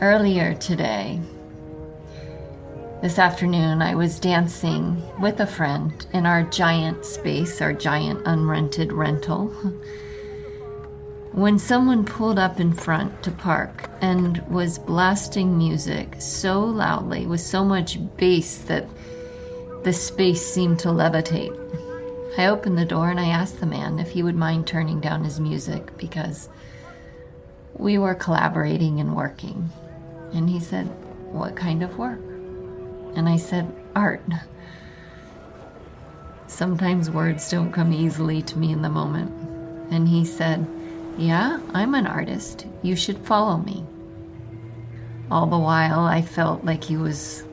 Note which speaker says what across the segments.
Speaker 1: earlier today, this afternoon, I was dancing with a friend in our giant space, our giant unrented rental, when someone pulled up in front to park and was blasting music so loudly with so much bass that the space seemed to levitate. I opened the door and I asked the man if he would mind turning down his music because we were collaborating and working. And he said, What kind of work? And I said, Art. Sometimes words don't come easily to me in the moment. And he said, Yeah, I'm an artist. You should follow me. All the while, I felt like he was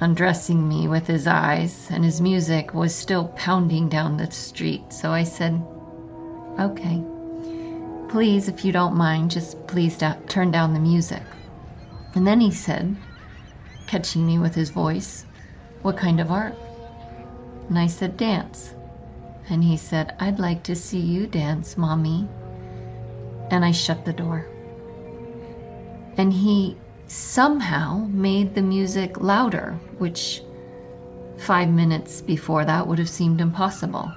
Speaker 1: undressing me with his eyes, and his music was still pounding down the street. So I said, Okay. Please, if you don't mind, just please da- turn down the music. And then he said, catching me with his voice, What kind of art? And I said, Dance. And he said, I'd like to see you dance, Mommy. And I shut the door. And he somehow made the music louder, which five minutes before that would have seemed impossible.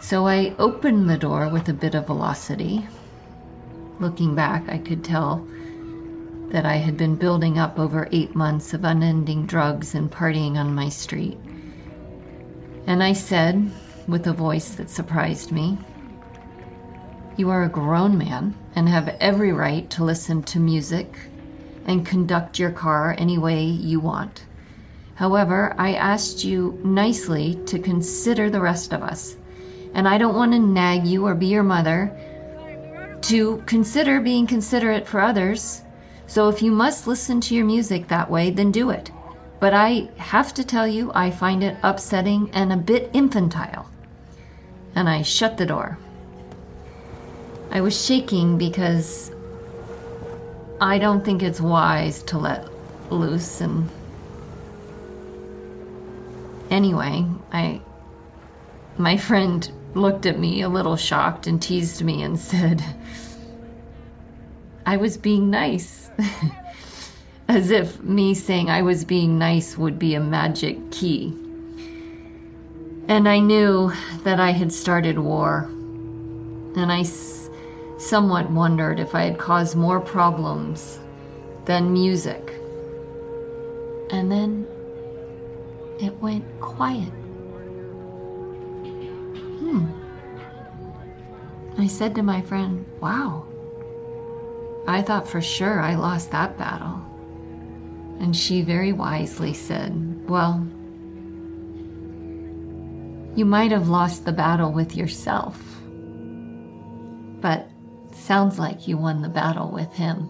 Speaker 1: So I opened the door with a bit of velocity. Looking back, I could tell that I had been building up over eight months of unending drugs and partying on my street. And I said, with a voice that surprised me, You are a grown man and have every right to listen to music and conduct your car any way you want. However, I asked you nicely to consider the rest of us, and I don't want to nag you or be your mother. To consider being considerate for others so if you must listen to your music that way, then do it. But I have to tell you, I find it upsetting and a bit infantile. And I shut the door. I was shaking because I don't think it's wise to let loose and anyway, I my friend looked at me a little shocked and teased me and said I was being nice. As if me saying I was being nice would be a magic key. And I knew that I had started war. And I s- somewhat wondered if I had caused more problems than music. And then it went quiet. I said to my friend, Wow, I thought for sure I lost that battle. And she very wisely said, Well, you might have lost the battle with yourself, but sounds like you won the battle with him.